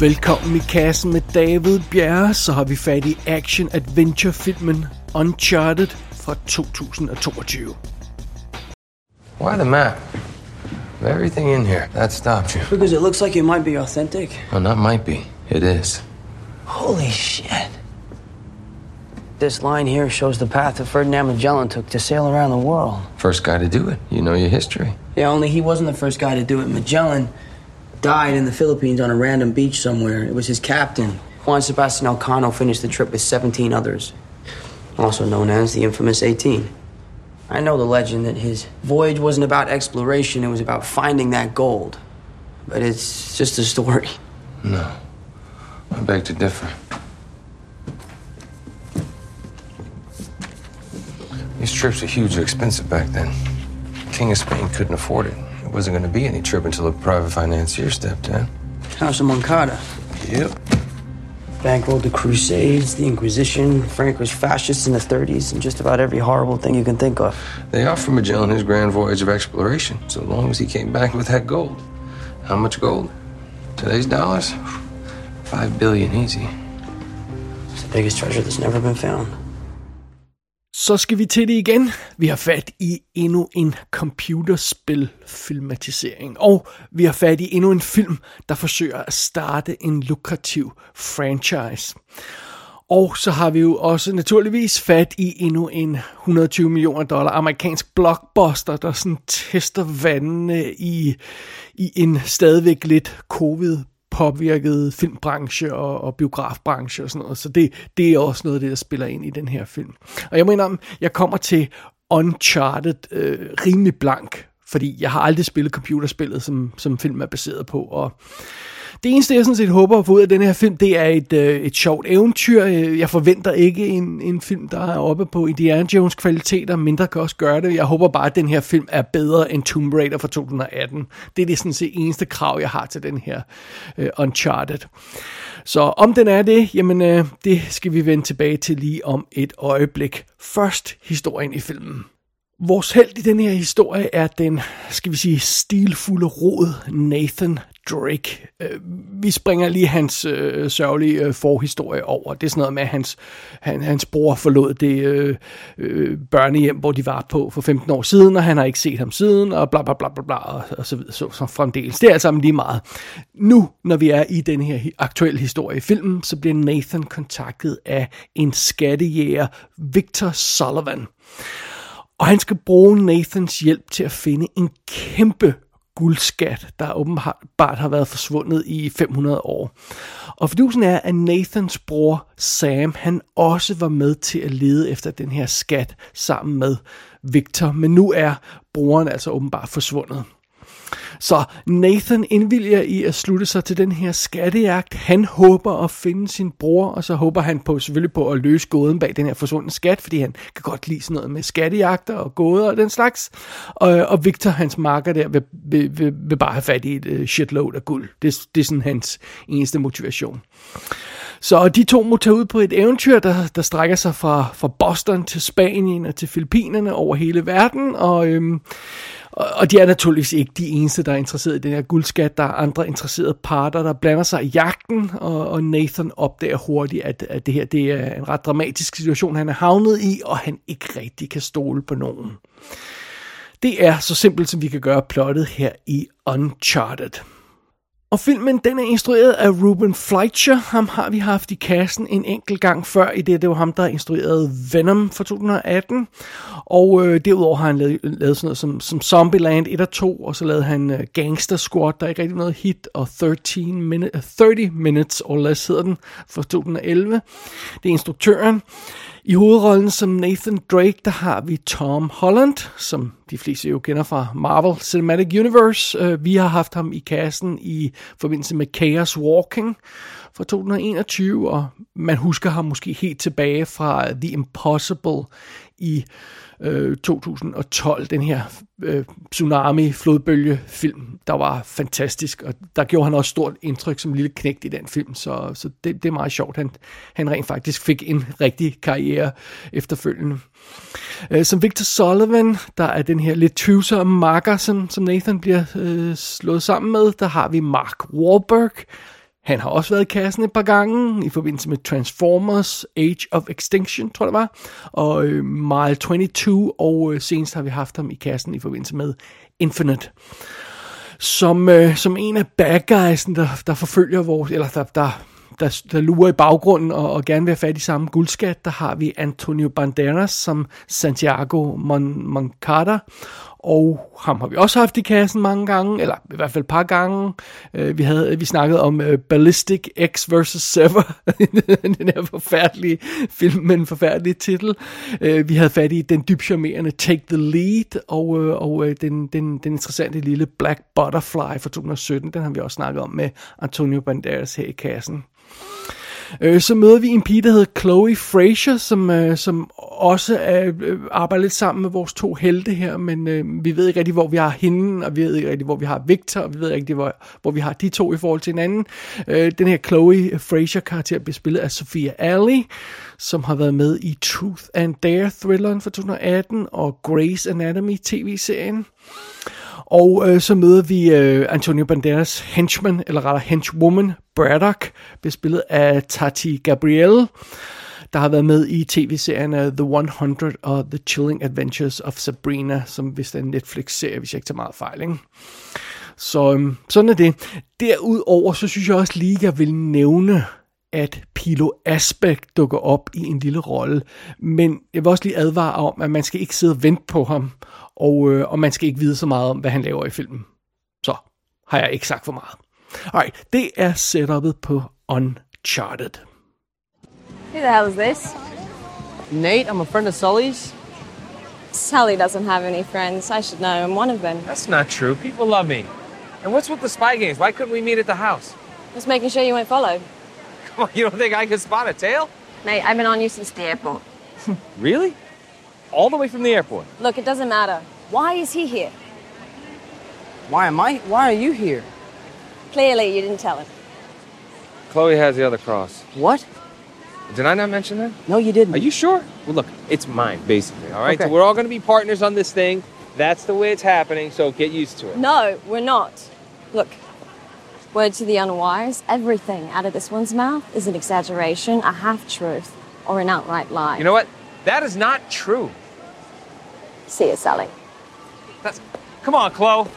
Velkommen i kassen med David Bjerre, så har vi fat i action-adventure-filmen Uncharted fra 2022. Why the map? Of everything in here, that stopped you. Because it looks like it might be authentic. Well, not might be. It is. Holy shit. This line here shows the path that Ferdinand Magellan took to sail around the world. First guy to do it. You know your history. Yeah, only he wasn't the first guy to do it. Magellan died in the Philippines on a random beach somewhere. It was his captain. Juan Sebastian Elcano finished the trip with 17 others, also known as the infamous 18. I know the legend that his voyage wasn't about exploration, it was about finding that gold. But it's just a story. No. I beg to differ. These trips were hugely expensive back then. King of Spain couldn't afford it. It wasn't going to be any trip until a private financier stepped in. House of Moncada. Yep. Bankrolled the Crusades, the Inquisition, Franco's fascists in the 30s, and just about every horrible thing you can think of. They offered Magellan his grand voyage of exploration, so long as he came back with that gold. How much gold? Today's dollars? Five billion easy. It's the biggest treasure that's never been found. Så skal vi til det igen. Vi har fat i endnu en computerspil-filmatisering. Og vi har fat i endnu en film, der forsøger at starte en lukrativ franchise. Og så har vi jo også naturligvis fat i endnu en 120 millioner dollar amerikansk blockbuster, der sådan tester vandene i, i en stadigvæk lidt covid påvirket filmbranche og, og biografbranche og sådan noget. Så det, det er også noget af det, der spiller ind i den her film. Og jeg mener, jeg kommer til Uncharted øh, rimelig blank, fordi jeg har aldrig spillet computerspillet, som, som film er baseret på, og det eneste, jeg sådan set håber at få ud af den her film, det er et, øh, et sjovt eventyr. Øh, jeg forventer ikke en, en film, der er oppe på Indiana Jones kvaliteter. Mindre kan også gøre det. Jeg håber bare, at den her film er bedre end Tomb Raider fra 2018. Det er det sådan set eneste krav, jeg har til den her øh, Uncharted. Så om den er det, jamen øh, det skal vi vende tilbage til lige om et øjeblik. Først historien i filmen. Vores held i den her historie er den, skal vi sige, stilfulde rod Nathan Drake. Øh, vi springer lige hans øh, sørgelige øh, forhistorie over. Det er sådan noget med, at hans, han, hans bror forlod det øh, øh, børnehjem, hvor de var på for 15 år siden, og han har ikke set ham siden, og bla bla bla bla, bla og, og så videre, så, så fremdeles. Det er alt sammen lige meget. Nu, når vi er i den her aktuelle historie i filmen, så bliver Nathan kontaktet af en skattejæger, Victor Sullivan. Og han skal bruge Nathans hjælp til at finde en kæmpe guldskat, der åbenbart har været forsvundet i 500 år. Og fordusen er, at Nathans bror Sam, han også var med til at lede efter den her skat sammen med Victor, men nu er broren altså åbenbart forsvundet. Så Nathan indvilger i at slutte sig til den her skattejagt. Han håber at finde sin bror, og så håber han på selvfølgelig på at løse gåden bag den her forsvundne skat, fordi han kan godt lide sådan noget med skattejagter og gåder og den slags. Og, og Victor, hans marker der, vil, vil, vil, vil bare have fat i et uh, shitload af guld. Det, det er sådan hans eneste motivation. Så de to må tage ud på et eventyr, der, der strækker sig fra, fra Boston til Spanien og til Filippinerne over hele verden, og øhm, og, og de er naturligvis ikke de eneste, der er interesseret i den her guldskat. Der er andre interesserede parter, der blander sig i jagten, og, og Nathan opdager hurtigt, at, at det her det er en ret dramatisk situation, han er havnet i, og han ikke rigtig kan stole på nogen. Det er så simpelt, som vi kan gøre plottet her i Uncharted. Og filmen den er instrueret af Ruben Fleischer. Ham har vi haft i kassen en enkelt gang før, i det det var ham, der instruerede Venom for 2018. Og øh, derudover har han lavet, lavet sådan noget som, som Zombieland 1 og 2, og så lavede han øh, Gangster Squad, der er ikke rigtig noget hit, og 13 minute, 30 Minutes or Less hedder den, for 2011. Det er instruktøren. I hovedrollen som Nathan Drake, der har vi Tom Holland, som de fleste jo kender fra Marvel Cinematic Universe. Øh, vi har haft ham i kassen i forbindelse med Chaos Walking fra 2021, og man husker ham måske helt tilbage fra The Impossible i øh, 2012, den her øh, tsunami-flodbølge-film, der var fantastisk, og der gjorde han også stort indtryk som lille knægt i den film, så, så det, det er meget sjovt, han, han rent faktisk fik en rigtig karriere efterfølgende. Øh, som Victor Sullivan, der er den her lidt tvivlsomme marker, som, som Nathan bliver øh, slået sammen med, der har vi Mark Wahlberg, han har også været i kassen et par gange i forbindelse med Transformers Age of Extinction, tror jeg det var, og øh, Mile 22, og øh, senest har vi haft ham i kassen i forbindelse med Infinite. Som, øh, som en af bad guys'en, der, der forfølger vores, eller der, der, der, der lurer i baggrunden og, og gerne vil have fat i samme guldskat, der har vi Antonio Banderas som Santiago Mon Moncada, og ham har vi også haft i kassen mange gange, eller i hvert fald et par gange. Øh, vi havde vi snakkede om øh, Ballistic X vs. Sever, den her forfærdelige film med en forfærdelig titel. Øh, vi havde fat i den dybt charmerende Take the Lead, og, øh, og øh, den, den, den interessante lille Black Butterfly fra 2017, den har vi også snakket om med Antonio Banderas her i kassen. Øh, så møder vi en pige, der hedder Chloe Fraser, som, øh, som også er, øh, arbejder lidt sammen med vores to helte her, men øh, vi ved ikke rigtig, hvor vi har hende, og vi ved ikke rigtig, hvor vi har Victor, og vi ved ikke rigtig, hvor, hvor vi har de to i forhold til hinanden. Øh, den her Chloe Fraser karakter bliver spillet af Sophia Ali, som har været med i Truth and Dare thrilleren fra 2018 og Grey's Anatomy tv-serien. Og øh, så møder vi øh, Antonio Banderas henchman, eller rettere henchwoman, Braddock, bespillet af Tati Gabrielle, der har været med i tv-serien The 100 og The Chilling Adventures of Sabrina, som vist er en Netflix-serie, hvis jeg ikke tager meget fejl. Ikke? Så øhm, sådan er det. Derudover, så synes jeg også lige, at jeg vil nævne, at Pilo Asbæk dukker op i en lille rolle. Men jeg vil også lige advare om, at man skal ikke sidde og vente på ham og, øh, og man skal ikke vide så meget om, hvad han laver i filmen. Så har jeg ikke sagt for meget. Alright, det er setupet på Uncharted. Who the hell is this? Nate, I'm a friend of Sully's. Sally doesn't have any friends. I should know. I'm one of them. That's not true. People love me. And what's with the spy games? Why couldn't we meet at the house? Just making sure you weren't followed. Come on, you don't think I could spot a tail? Nate, I've been on you since the airport. Really? All the way from the airport? Look, it doesn't matter. Why is he here? Why am I? Why are you here? Clearly, you didn't tell him. Chloe has the other cross. What? Did I not mention that? No, you didn't. Are you sure? Well, look, it's mine, basically, all right? Okay. So we're all going to be partners on this thing. That's the way it's happening, so get used to it. No, we're not. Look, word to the unwise everything out of this one's mouth is an exaggeration, a half truth, or an outright lie. You know what? That is not true. See you, Sally. That's... Come on, Chloe.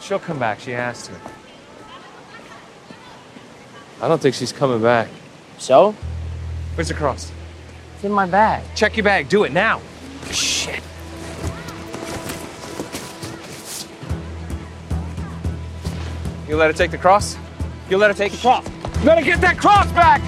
She'll come back. She has to. I don't think she's coming back. So? Where's the cross? It's in my bag. Check your bag. Do it now. Shit. You let her take the cross? You let her take the cross? You better get that cross back!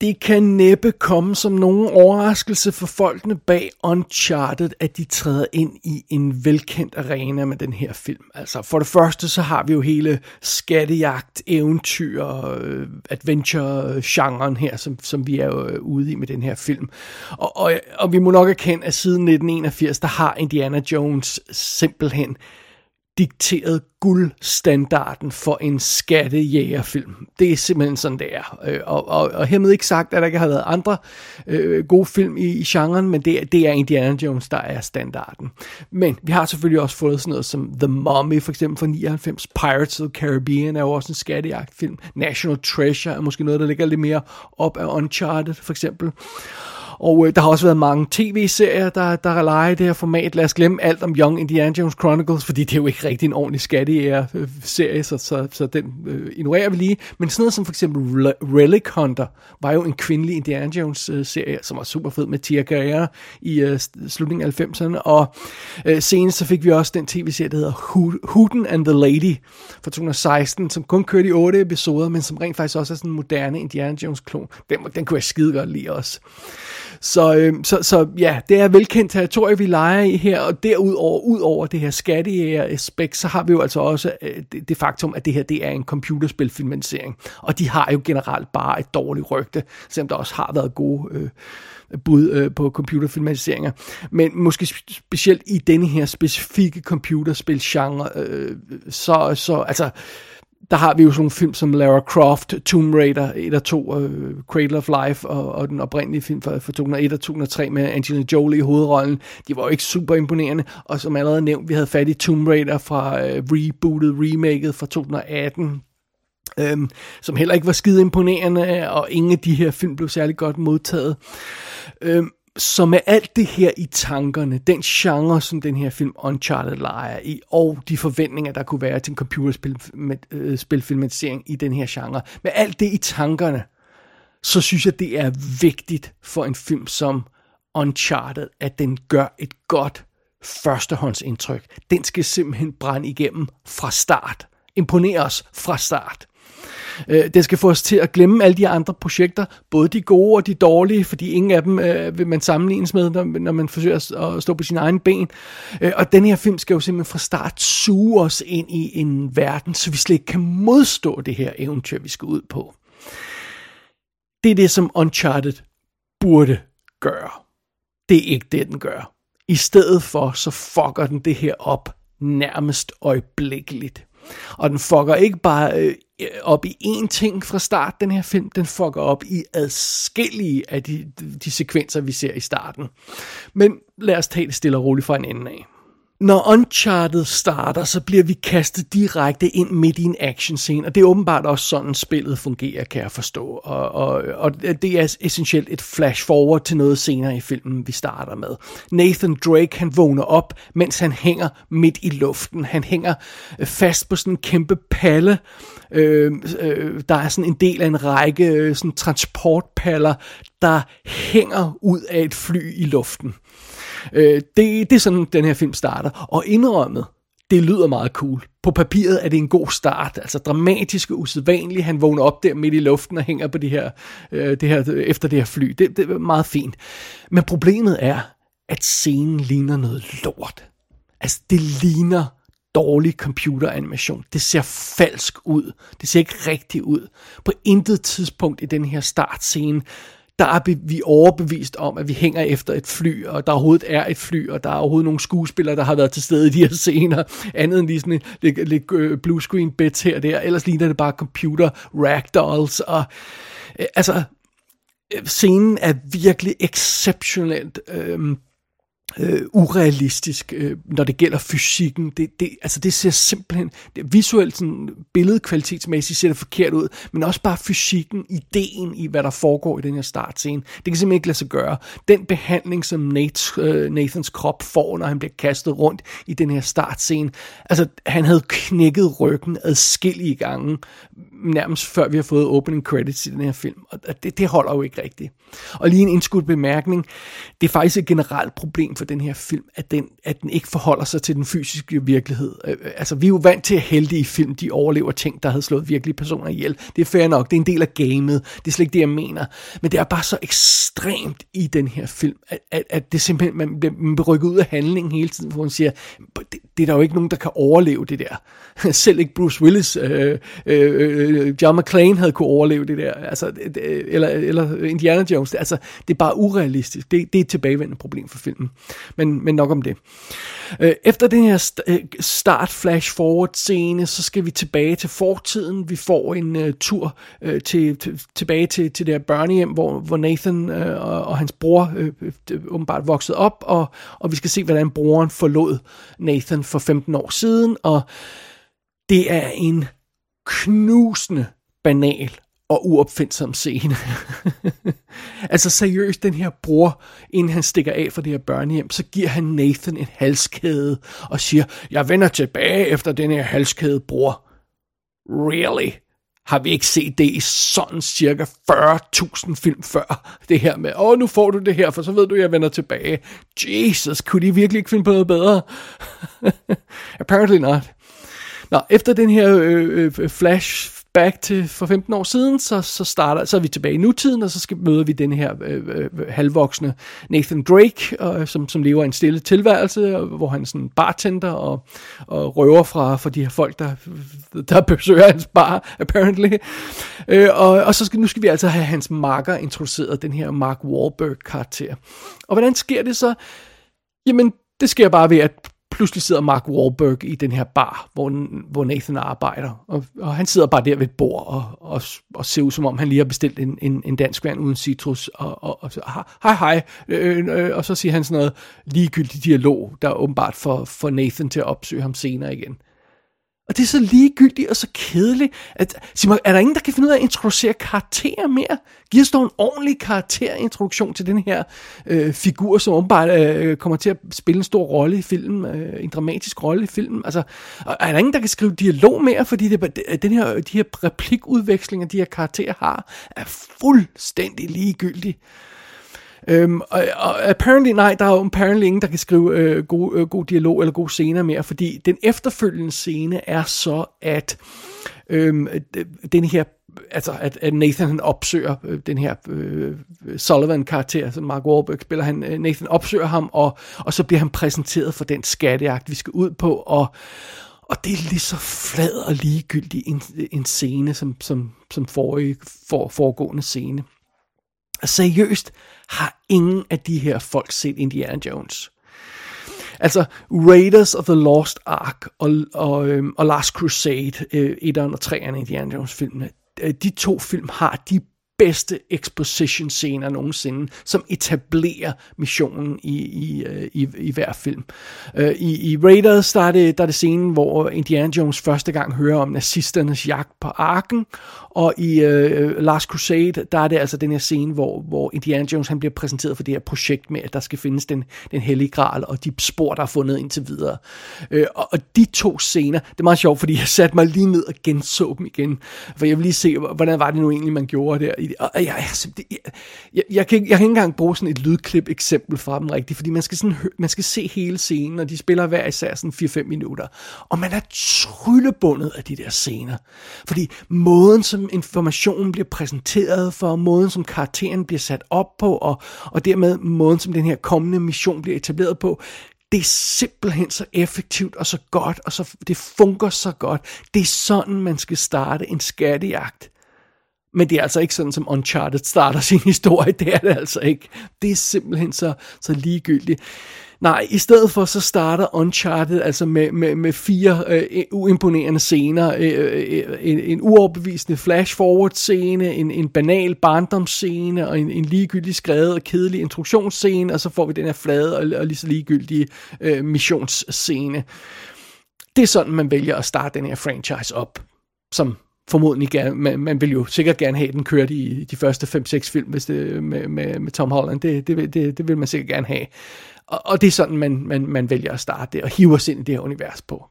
Det kan næppe komme som nogen overraskelse for folkene bag Uncharted, at de træder ind i en velkendt arena med den her film. Altså for det første så har vi jo hele skattejagt, eventyr, øh, adventure-genren her, som, som vi er jo ude i med den her film. Og, og, og vi må nok erkende, at siden 1981, der har Indiana Jones simpelthen dikteret guldstandarden for en skattejægerfilm. Det er simpelthen sådan, det er. Øh, Og, og, og hermed ikke sagt, at der ikke har været andre øh, gode film i, i genren, men det, det er Indiana Jones, der er standarden. Men vi har selvfølgelig også fået sådan noget som The Mummy, for eksempel fra 99. Pirates of the Caribbean er jo også en skattejagtfilm. National Treasure er måske noget, der ligger lidt mere op af Uncharted, for eksempel. Og øh, der har også været mange tv-serier, der, der er leget i det her format. Lad os glemme alt om Young Indiana Jones Chronicles, fordi det er jo ikke rigtig en ordentlig skattejæger-serie, øh, så, så, så den øh, ignorerer vi lige. Men sådan noget som for eksempel Relic Hunter var jo en kvindelig Indiana Jones-serie, øh, som var super fed med Tia Carrera i øh, slutningen af 90'erne. Og øh, senest så fik vi også den tv-serie, der hedder Hooten and the Lady fra 2016, som kun kørte i otte episoder, men som rent faktisk også er sådan en moderne Indiana Jones-klon. Den, den kunne jeg skide godt lide også. Så, øh, så, så ja, det er velkendt territorie, vi leger i her, og derudover, ud over det her skattejæger-aspekt, så har vi jo altså også øh, det, det faktum, at det her det er en computerspilfilmatisering, og de har jo generelt bare et dårligt rygte, selvom der også har været gode øh, bud øh, på computerfilmatiseringer. Men måske specielt i denne her specifikke computerspilgenre, øh, så, så altså der har vi jo sådan nogle film som Lara Croft, Tomb Raider 1 og 2, uh, Cradle of Life og, og den oprindelige film fra, fra 2001 og 2003 med Angelina Jolie i hovedrollen. De var jo ikke super imponerende, og som allerede nævnt, vi havde fat i Tomb Raider fra uh, rebootet, remaket fra 2018, øhm, som heller ikke var skide imponerende, og ingen af de her film blev særlig godt modtaget. Øhm, så med alt det her i tankerne, den genre, som den her film Uncharted leger i, og de forventninger, der kunne være til en computerspilfilmatisering øh, i den her genre, med alt det i tankerne, så synes jeg, det er vigtigt for en film som Uncharted, at den gør et godt førstehåndsindtryk. Den skal simpelthen brænde igennem fra start. Imponere os fra start. Øh, det skal få os til at glemme alle de andre projekter, både de gode og de dårlige, fordi ingen af dem øh, vil man sammenlignes med, når, når man forsøger at stå på sin egen ben. Øh, og den her film skal jo simpelthen fra start suge os ind i en verden, så vi slet ikke kan modstå det her eventyr, vi skal ud på. Det er det, som Uncharted burde gøre. Det er ikke det, den gør. I stedet for, så fucker den det her op nærmest øjeblikkeligt. Og den fucker ikke bare øh, op i én ting fra start, den her film. Den fucker op i adskillige af de, de sekvenser, vi ser i starten. Men lad os tage det stille og roligt fra en ende af. Når Uncharted starter, så bliver vi kastet direkte ind midt i en action scene, og det er åbenbart også sådan, spillet fungerer, kan jeg forstå. Og, og, og det er essentielt et flash forward til noget senere i filmen, vi starter med. Nathan Drake, han vågner op, mens han hænger midt i luften. Han hænger øh, fast på sådan en kæmpe palle. Øh, øh, der er sådan en del af en række øh, sådan transportpaller, der hænger ud af et fly i luften. Øh, det, det er sådan, den her film starter. Og indrømmet, det lyder meget cool. På papiret er det en god start, altså dramatisk og usædvanligt. Han vågner op der midt i luften og hænger på det her, øh, det her efter det her fly. Det, det er meget fint. Men problemet er, at scenen ligner noget lort. Altså, det ligner dårlig computeranimation. Det ser falsk ud. Det ser ikke rigtigt ud. På intet tidspunkt i den her startscene der er vi overbevist om, at vi hænger efter et fly, og der overhovedet er et fly, og der er overhovedet nogle skuespillere, der har været til stede i de her scener, andet end lige sådan lidt, lidt øh, blue screen bits her og der, ellers ligner det bare computer ragdolls, og øh, altså, øh, scenen er virkelig exceptionelt øh, øh, urealistisk, øh, når det gælder fysikken. Det, det, altså det ser simpelthen, det, visuelt sådan, billedkvalitetsmæssigt ser det forkert ud, men også bare fysikken, ideen i, hvad der foregår i den her startscene. Det kan simpelthen ikke lade sig gøre. Den behandling, som Nate, øh, Nathans krop får, når han bliver kastet rundt i den her startscene, altså han havde knækket ryggen adskillige gange, nærmest før vi har fået opening credits i den her film, og det, det holder jo ikke rigtigt. Og lige en indskudt bemærkning, det er faktisk et generelt problem for den her film, at den, at den ikke forholder sig til den fysiske virkelighed. Øh, øh, altså, vi er jo vant til at hælde i film, de overlever ting, der havde slået virkelige personer ihjel. Det er fair nok, det er en del af gamet, det er slet ikke det, jeg mener. Men det er bare så ekstremt i den her film, at, at, at det simpelthen, man man bliver rykket ud af handlingen hele tiden, hvor man siger, det, det er der jo ikke nogen, der kan overleve det der. Selv ikke Bruce Willis, øh, øh, øh, John McClane havde kunne overleve det der, altså, eller, eller Indiana Jones. Altså, det er bare urealistisk. Det, det er et tilbagevendende problem for filmen. Men, men nok om det. Øh, efter den her øh, start flash forward scene, så skal vi tilbage til fortiden. Vi får en uh, tur uh, til, til, tilbage til, til det her børnehjem, hvor, hvor Nathan uh, og, og hans bror uh, åbenbart voksede op, og, og vi skal se, hvordan broren forlod Nathan for 15 år siden, og det er en knusende banal og uopfindsom scene. altså seriøst, den her bror, inden han stikker af fra det her børnehjem, så giver han Nathan en halskæde og siger, jeg vender tilbage efter den her halskæde, bror. Really? Har vi ikke set det i sådan cirka 40.000 film før? Det her med, åh, nu får du det her, for så ved du, jeg vender tilbage. Jesus, kunne de virkelig ikke finde på noget bedre? Apparently not. Nå, efter den her øh, øh, flash back til for 15 år siden, så, så, starter, så er vi tilbage i nutiden, og så skal, møder vi den her øh, øh, halvvoksne Nathan Drake, øh, som, som lever en stille tilværelse, hvor han er sådan bartender og, og røver fra, fra de her folk, der, der besøger hans bar, apparently. Øh, og, og så skal, nu skal vi altså have hans marker introduceret, den her Mark Wahlberg-karakter. Og hvordan sker det så? Jamen, det sker bare ved, at pludselig sidder Mark Wahlberg i den her bar, hvor, hvor Nathan arbejder, og, og han sidder bare der ved et bord og, og, og ser ud som om, han lige har bestilt en, en, en dansk vand uden citrus, og, og, og så, hej hej, øh, øh, øh, og så siger han sådan noget ligegyldig dialog, der åbenbart får, for Nathan til at opsøge ham senere igen. Og det er så ligegyldigt og så kedeligt. At, sig mig, er der ingen, der kan finde ud af at introducere karakterer mere? Giv os dog en ordentlig karakterintroduktion til den her øh, figur, som åbenbart øh, kommer til at spille en stor rolle i filmen. Øh, en dramatisk rolle i filmen. Altså, er der ingen, der kan skrive dialog mere? Fordi det, den her, de her replikudvekslinger, de her karakterer har, er fuldstændig ligegyldige. Øhm, og, og apparently, nej, der er jo apparently ingen, der kan skrive øh, god, øh, god dialog eller gode scener mere, fordi den efterfølgende scene er så, at øhm, den her altså at, at Nathan han opsøger øh, den her øh, Sullivan-karakter, som Mark Wahlberg spiller, han, øh, Nathan opsøger ham, og, og så bliver han præsenteret for den skattejagt, vi skal ud på, og, og det er lige så flad og ligegyldig en, en scene, som, som, som forrige, for, foregående scene. Seriøst har ingen af de her folk set Indiana Jones. Altså Raiders of the Lost Ark og, og, øhm, og Last Crusade, øh, 1'eren og 3'eren Indiana Jones filmene, øh, de to film har de bedste exposition scener nogensinde, som etablerer missionen i, i, øh, i, i hver film. Øh, I, i Raiders, der er, det, der er det scenen, hvor Indiana Jones første gang hører om nazisternes jagt på arken, og i uh, Last Crusade, der er det altså den her scene, hvor, hvor Indiana Jones han bliver præsenteret for det her projekt med, at der skal findes den, den hellige gral, og de spor, der er fundet indtil videre. Uh, og, og de to scener, det er meget sjovt, fordi jeg satte mig lige ned og genså dem igen, for jeg vil lige se, hvordan var det nu egentlig, man gjorde der. Og jeg, jeg, jeg, jeg, jeg, kan, jeg kan ikke engang bruge sådan et lydklip eksempel fra dem rigtigt, fordi man skal, sådan, man skal se hele scenen, og de spiller hver især sådan 4-5 minutter, og man er tryllebundet af de der scener. Fordi måden, som som informationen bliver præsenteret for, måden som karakteren bliver sat op på, og, og dermed måden som den her kommende mission bliver etableret på, det er simpelthen så effektivt og så godt, og så, det fungerer så godt. Det er sådan, man skal starte en skattejagt. Men det er altså ikke sådan, som Uncharted starter sin historie. Det er det altså ikke. Det er simpelthen så, så ligegyldigt. Nej, i stedet for så starter Uncharted altså med, med, med fire øh, uimponerende scener. Øh, øh, øh en, en uoverbevisende flash-forward scene, en, en banal barndomsscene, og en, en ligegyldig skrevet og kedelig introduktionsscene, og så får vi den her flade og, og lige så ligegyldige øh, missionsscene. Det er sådan, man vælger at starte den her franchise op, som formodentlig gerne, man, man vil jo sikkert gerne have den kørt i de første 5-6 film hvis det, med, med, med Tom Holland. Det, det, det, det vil man sikkert gerne have. Og, og det er sådan, man, man, man vælger at starte det, og hiver sig ind i det her univers på.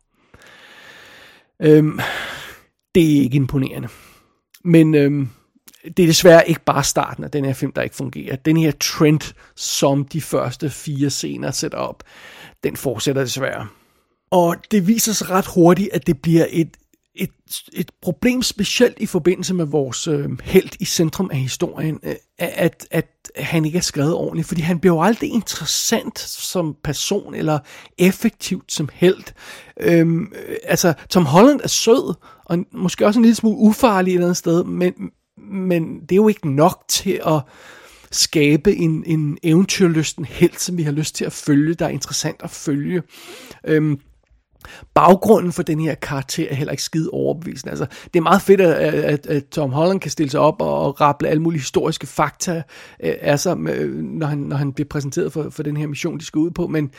Øhm, det er ikke imponerende. Men øhm, det er desværre ikke bare starten af den her film, der ikke fungerer. Den her trend, som de første fire scener sætter op, den fortsætter desværre. Og det viser sig ret hurtigt, at det bliver et et, et problem specielt i forbindelse med vores øh, held i centrum af historien, øh, at, at han ikke er skrevet ordentligt, fordi han bliver jo aldrig interessant som person, eller effektivt som held. Øhm, øh, altså, Tom Holland er sød, og måske også en lille smule ufarlig et eller andet sted, men, men det er jo ikke nok til at skabe en, en eventyrlysten held, som vi har lyst til at følge, der er interessant at følge. Øhm, Baggrunden for den her karakter er heller ikke skide overbevisende. Altså, det er meget fedt, at, at, at Tom Holland kan stille sig op og rable alle mulige historiske fakta øh, af sig, øh, når han, når han bliver præsenteret for, for den her mission, de skal ud på. Men,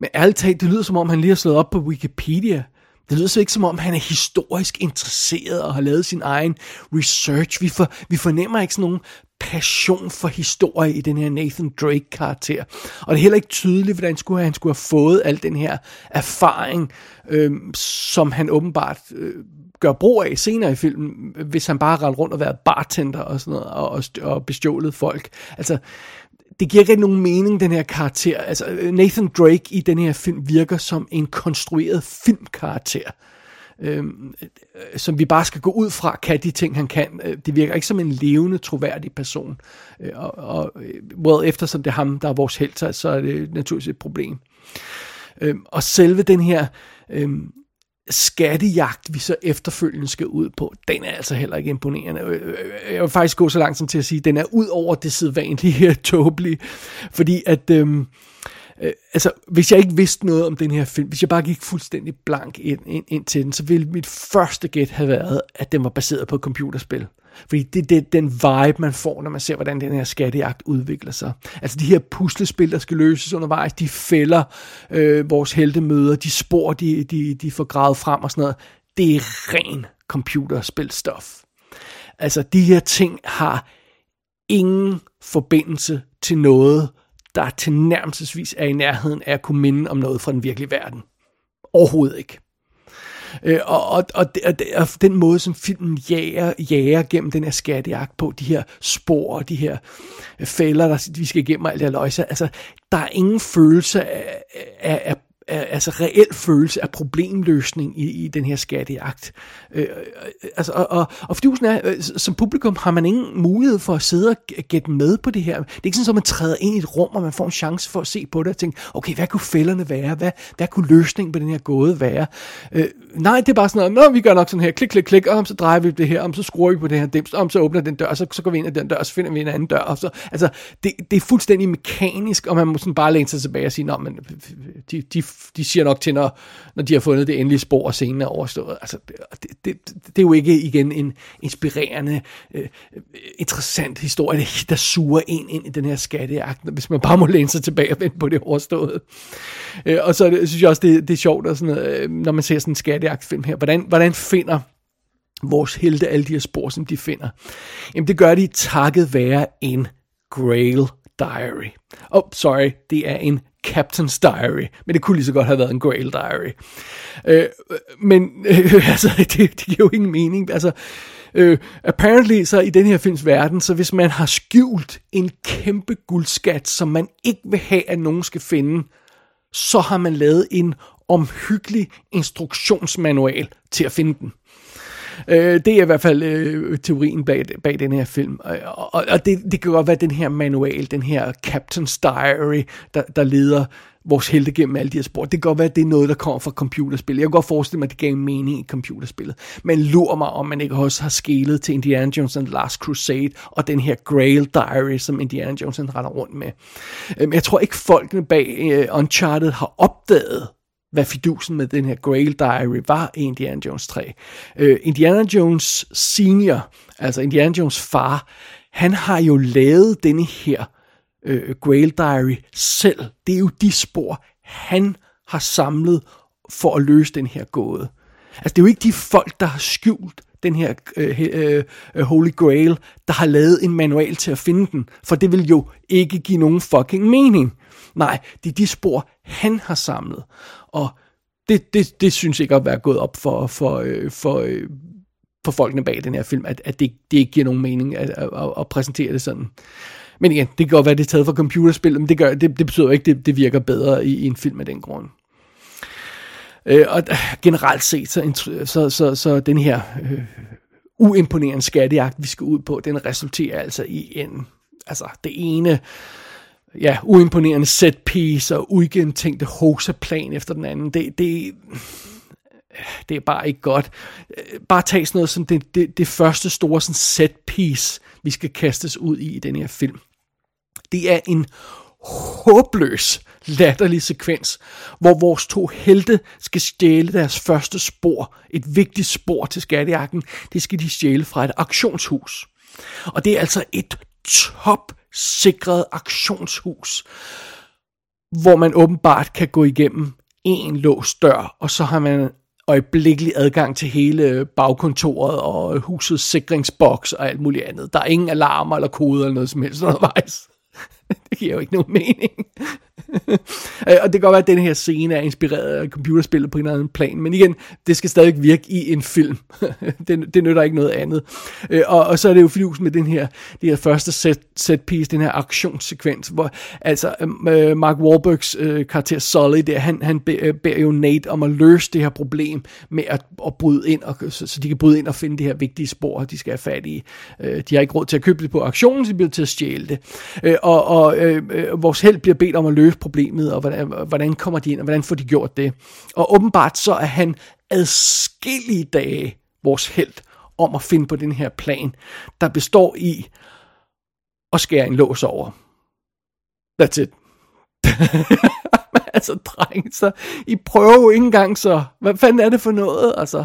men ærligt talt, det lyder som om, han lige har slået op på Wikipedia. Det lyder så ikke som om, han er historisk interesseret og har lavet sin egen research. Vi, for, vi fornemmer ikke sådan nogen passion for historie i den her Nathan Drake-karakter. Og det er heller ikke tydeligt, hvordan skulle han skulle have fået al den her erfaring, øh, som han åbenbart øh, gør brug af senere i filmen, hvis han bare har rundt og været bartender og sådan noget, og, og, og bestjålet folk. Altså, det giver ikke nogen mening, den her karakter. Altså, Nathan Drake i den her film virker som en konstrueret filmkarakter. Øhm, øh, som vi bare skal gå ud fra, kan de ting, han kan. Øh, det virker ikke som en levende, troværdig person. Øh, og, og øh, well, eftersom det er ham, der er vores held, så, så er det naturligvis et problem. Øhm, og selve den her øhm, skattejagt, vi så efterfølgende skal ud på, den er altså heller ikke imponerende. Øh, jeg vil faktisk gå så langt som til at sige, at den er ud over det sædvanlige her tåbelige, fordi at... Øhm, øh, altså, hvis jeg ikke vidste noget om den her film, hvis jeg bare gik fuldstændig blank ind, ind, ind til den, så ville mit første gæt have været, at den var baseret på et computerspil. Fordi det er den vibe, man får, når man ser, hvordan den her skattejagt udvikler sig. Altså de her puslespil, der skal løses undervejs, de fælder øh, vores heltemøder, de spor, de, de, de får gravet frem og sådan noget. det er ren computerspilstof. Altså, de her ting har ingen forbindelse til noget, der tilnærmelsesvis er i nærheden af at kunne minde om noget fra den virkelige verden. Overhovedet ikke. Øh, og, og, og, og, og den måde, som filmen jager, jager gennem den her skattejagt på, de her spor og de her øh, fælder, der vi skal igennem alt det her løjse, altså, der er ingen følelse af, af, af altså reel følelse af problemløsning i, i den her skattejagt. Øh, øh, øh, altså, og, og, og fidusen er, øh, som publikum har man ingen mulighed for at sidde og gætte med på det her. Det er ikke sådan, at man træder ind i et rum, og man får en chance for at se på det og tænke, okay, hvad kunne fælderne være? Hvad, hvad kunne løsningen på den her gåde være? Øh, nej, det er bare sådan noget, Nå, vi gør nok sådan her, klik, klik, klik, og så drejer vi det her, og så skruer vi på det her dims, og så åbner den dør, og så, så går vi ind ad den dør, og så finder vi en anden dør. Og så, altså, det, det er fuldstændig mekanisk, og man må sådan bare læne sig tilbage og sige, nå, men de, de de siger nok til, når, når de har fundet det endelige spor, og scenen er overstået. Altså, det, det, det er jo ikke igen en inspirerende, øh, interessant historie, der suger en ind i den her skattejagt, hvis man bare må læne sig tilbage og vente på det overstået. Øh, og så det, synes jeg også, det, det er sjovt, at sådan, øh, når man ser sådan en skattejagtfilm her, hvordan, hvordan finder vores helte alle de her spor, som de finder? Jamen det gør de takket være en Grail Diary. Oh, sorry, det er en Captain's Diary, men det kunne lige så godt have været en Grail Diary. Øh, men øh, altså, det, det giver jo ingen mening. Altså, øh, apparently så i den her films verden, så hvis man har skjult en kæmpe guldskat, som man ikke vil have, at nogen skal finde, så har man lavet en omhyggelig instruktionsmanual til at finde den. Øh, det er i hvert fald øh, teorien bag, bag den her film. Og, og, og det, det kan godt være den her manual, den her Captain's Diary, der, der leder vores helte gennem alle de her spor. Det kan godt være, at det er noget, der kommer fra computerspil. Jeg kan godt forestille mig, at det gav mening i computerspillet. Men lurer mig, om man ikke også har skælet til Indiana Jones and the Last Crusade og den her Grail Diary, som Indiana Jones render rundt med. Men jeg tror ikke, folkene bag øh, Uncharted har opdaget, hvad fidusen med den her Grail Diary var i Indiana Jones 3. Uh, øh, Indiana Jones senior, altså Indiana Jones far, han har jo lavet denne her uh, Grail Diary selv. Det er jo de spor, han har samlet for at løse den her gåde. Altså det er jo ikke de folk, der har skjult den her øh, øh, øh, Holy Grail, der har lavet en manual til at finde den, for det vil jo ikke give nogen fucking mening. Nej, det er de spor, han har samlet. Og det, det, det synes ikke at være gået op for, for, øh, for, øh, for folkene bag den her film, at, at det, det ikke giver nogen mening at, at, at, at præsentere det sådan. Men igen, det kan godt være, det er taget fra computerspil, men det, gør, det, det betyder ikke, det, det virker bedre i, i en film af den grund. Øh, og øh, generelt set, så, så, så, så den her øh, uimponerende skattejagt, vi skal ud på, den resulterer altså i en, altså det ene ja, uimponerende set piece og uigentænkte hoseplan efter den anden. Det, det, det er bare ikke godt. Øh, bare tag sådan noget som det, det, det første store sådan set piece, vi skal kastes ud i i den her film. Det er en håbløs latterlig sekvens, hvor vores to helte skal stjæle deres første spor, et vigtigt spor til skattejagten, det skal de stjæle fra et auktionshus. Og det er altså et top sikret auktionshus, hvor man åbenbart kan gå igennem en låst dør, og så har man øjeblikkelig adgang til hele bagkontoret og husets sikringsboks og alt muligt andet. Der er ingen alarmer eller koder eller noget som helst undervejs. det giver jo ikke nogen mening. Øh, og det kan godt være, at den her scene er inspireret af computerspillet på en eller anden plan, men igen, det skal stadig virke i en film. det, det nytter ikke noget andet. Øh, og, og så er det jo flyvs med den her, det her første set, set piece, den her aktionssekvens, hvor altså øh, Mark Wahlbergs øh, karakter Sully, der, han, han beder øh, jo Nate om at løse det her problem med at, at bryde ind, og, så, så de kan bryde ind og finde det her vigtige spor, de skal have fat i. Øh, de har ikke råd til at købe det på auktionen, så de bliver til at stjæle det. Øh, og og øh, øh vores held bliver bedt om at løse problemet, og hvordan, hvordan kommer de ind, og hvordan får de gjort det. Og åbenbart så er han adskillige dage vores held om at finde på den her plan, der består i at skære en lås over. That's it. altså, dreng, så I prøver jo ikke engang så. Hvad fanden er det for noget? Altså,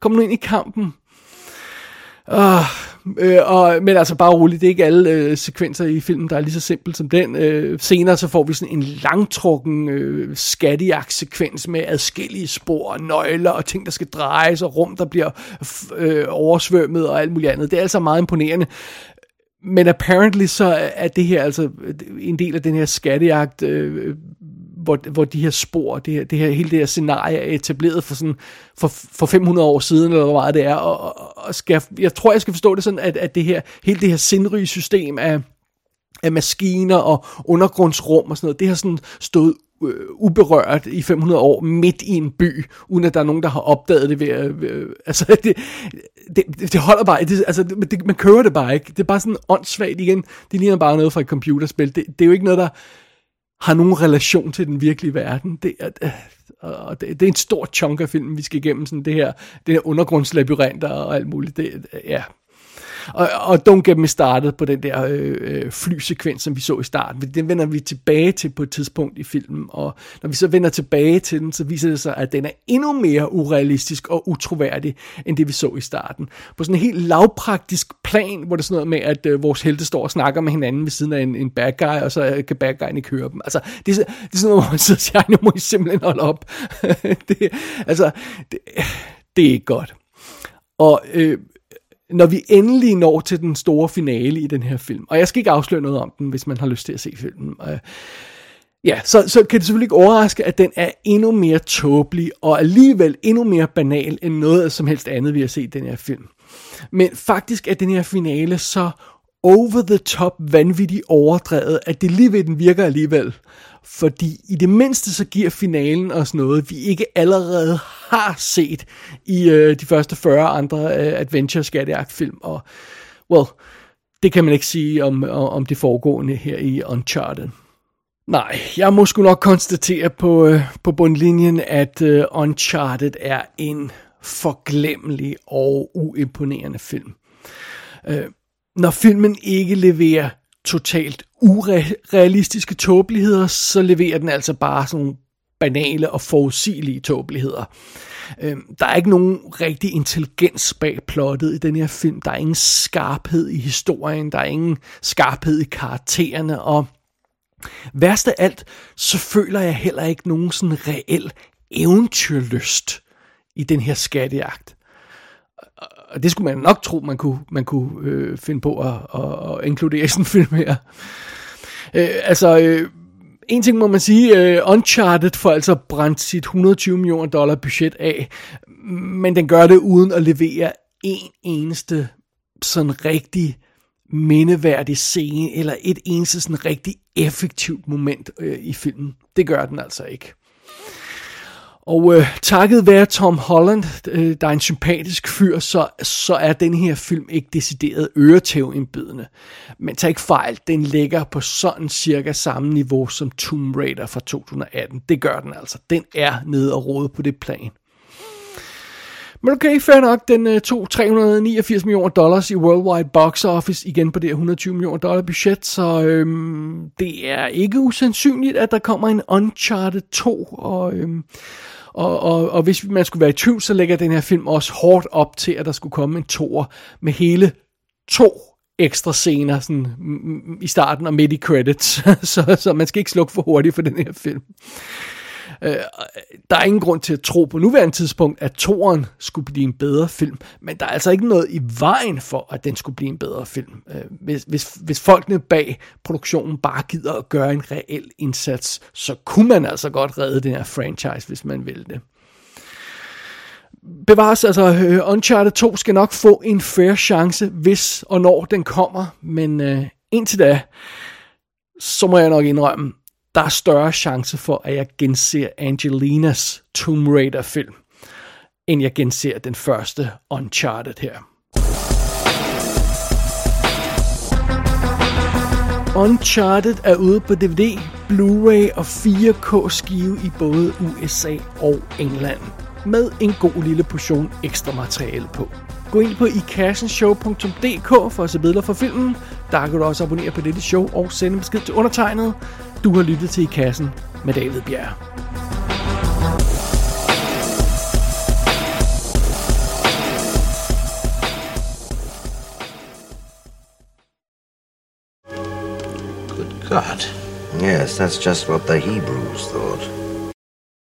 kom nu ind i kampen. Uh, øh, og, men altså bare roligt, det er ikke alle øh, sekvenser i filmen, der er lige så simpelt som den. Øh, senere så får vi sådan en langtrukken øh, skattejagtsekvens med adskillige spor, og nøgler og ting, der skal drejes, og rum, der bliver øh, oversvømmet og alt muligt andet. Det er altså meget imponerende. Men apparently så er det her altså en del af den her skattejagt, øh, hvor, hvor de her spor, det her, det her, hele det her scenarie er etableret for, sådan, for, for 500 år siden, eller hvor meget det er, og, og, og skal, jeg tror, jeg skal forstå det sådan, at, at det her, hele det her sindrige system af, af maskiner og undergrundsrum og sådan noget, det har sådan stået øh, uberørt i 500 år midt i en by, uden at der er nogen, der har opdaget det ved at, øh, altså det, det, det holder bare, det, altså det, man kører det bare ikke, det er bare sådan åndssvagt igen, det ligner bare noget fra et computerspil, det, det er jo ikke noget, der har nogen relation til den virkelige verden. Det er, øh, og det, det er en stor chunk af filmen, vi skal igennem, sådan det her, det her undergrundslabyrinter og alt muligt. Det, øh, ja, og, og don't get me started på den der øh, øh, flysekvens, som vi så i starten. Den vender vi tilbage til på et tidspunkt i filmen, og når vi så vender tilbage til den, så viser det sig, at den er endnu mere urealistisk og utroværdig, end det vi så i starten. På sådan en helt lavpraktisk plan, hvor det er sådan noget med, at øh, vores helte står og snakker med hinanden ved siden af en, en bad guy, og så øh, kan bad guyen ikke høre dem. Altså, det er, det er sådan noget, hvor man sidder og siger, nu må I simpelthen holde op. det, altså, det, det er ikke godt. Og øh, når vi endelig når til den store finale i den her film, og jeg skal ikke afsløre noget om den, hvis man har lyst til at se filmen, øh, ja, så, så kan det selvfølgelig ikke overraske, at den er endnu mere tåbelig, og alligevel endnu mere banal, end noget som helst andet, vi har set i den her film. Men faktisk er den her finale så over the top vanvittigt overdrevet, at det lige ved den virker alligevel. Fordi i det mindste så giver finalen os noget, vi ikke allerede har set i øh, de første 40 andre øh, adventure skatteagt film og well, det kan man ikke sige om, om det foregående her i Uncharted. Nej, jeg må sgu nok konstatere på, øh, på bundlinjen, at øh, Uncharted er en forglemmelig og uimponerende film. Øh, når filmen ikke leverer totalt urealistiske tåbeligheder, så leverer den altså bare sådan nogle banale og forudsigelige tåbeligheder. Øhm, der er ikke nogen rigtig intelligens bag plottet i den her film. Der er ingen skarphed i historien. Der er ingen skarphed i karaktererne. Og værst af alt, så føler jeg heller ikke nogen sådan reel eventyrlyst i den her skattejagt og det skulle man nok tro, man kunne, man kunne øh, finde på at, at, at inkludere i sådan en film her. Øh, altså, øh, en ting må man sige, øh, Uncharted får altså brændt sit 120 millioner dollar budget af, men den gør det uden at levere en eneste sådan rigtig mindeværdig scene, eller et eneste sådan rigtig effektivt moment øh, i filmen. Det gør den altså ikke. Og øh, takket være Tom Holland, øh, der er en sympatisk fyr, så, så er den her film ikke decideret øretævindbydende. Men tag ikke fejl, den ligger på sådan cirka samme niveau som Tomb Raider fra 2018. Det gør den altså. Den er nede og rode på det plan. Men okay, fair nok, den øh, tog 389 millioner dollars i worldwide box office, igen på det 120 millioner dollar budget, så øhm, det er ikke usandsynligt, at der kommer en Uncharted 2, og øhm, og, og, og hvis man skulle være i tvivl, så lægger den her film også hårdt op til, at der skulle komme en toer med hele to ekstra scener sådan, mm, mm, i starten og midt i credits. så, så man skal ikke slukke for hurtigt for den her film. Øh, der er ingen grund til at tro på nuværende tidspunkt, at toren skulle blive en bedre film, men der er altså ikke noget i vejen for, at den skulle blive en bedre film. Øh, hvis, hvis, hvis folkene bag produktionen bare gider at gøre en reel indsats, så kunne man altså godt redde den her franchise, hvis man ville det. Bevares, altså uh, Uncharted 2 skal nok få en fair chance, hvis og når den kommer, men uh, indtil da, så må jeg nok indrømme, der er større chance for, at jeg genser Angelinas Tomb Raider film, end jeg genser den første Uncharted her. Uncharted er ude på DVD, Blu-ray og 4K skive i både USA og England. Med en god lille portion ekstra materiale på. Gå ind på ikassenshow.dk for at se billeder fra filmen. Der kan du også abonnere på dette show og sende besked til undertegnet. Du har lyttet til I Kassen med David Bjerg. Good God. Yes, that's just what the Hebrews thought.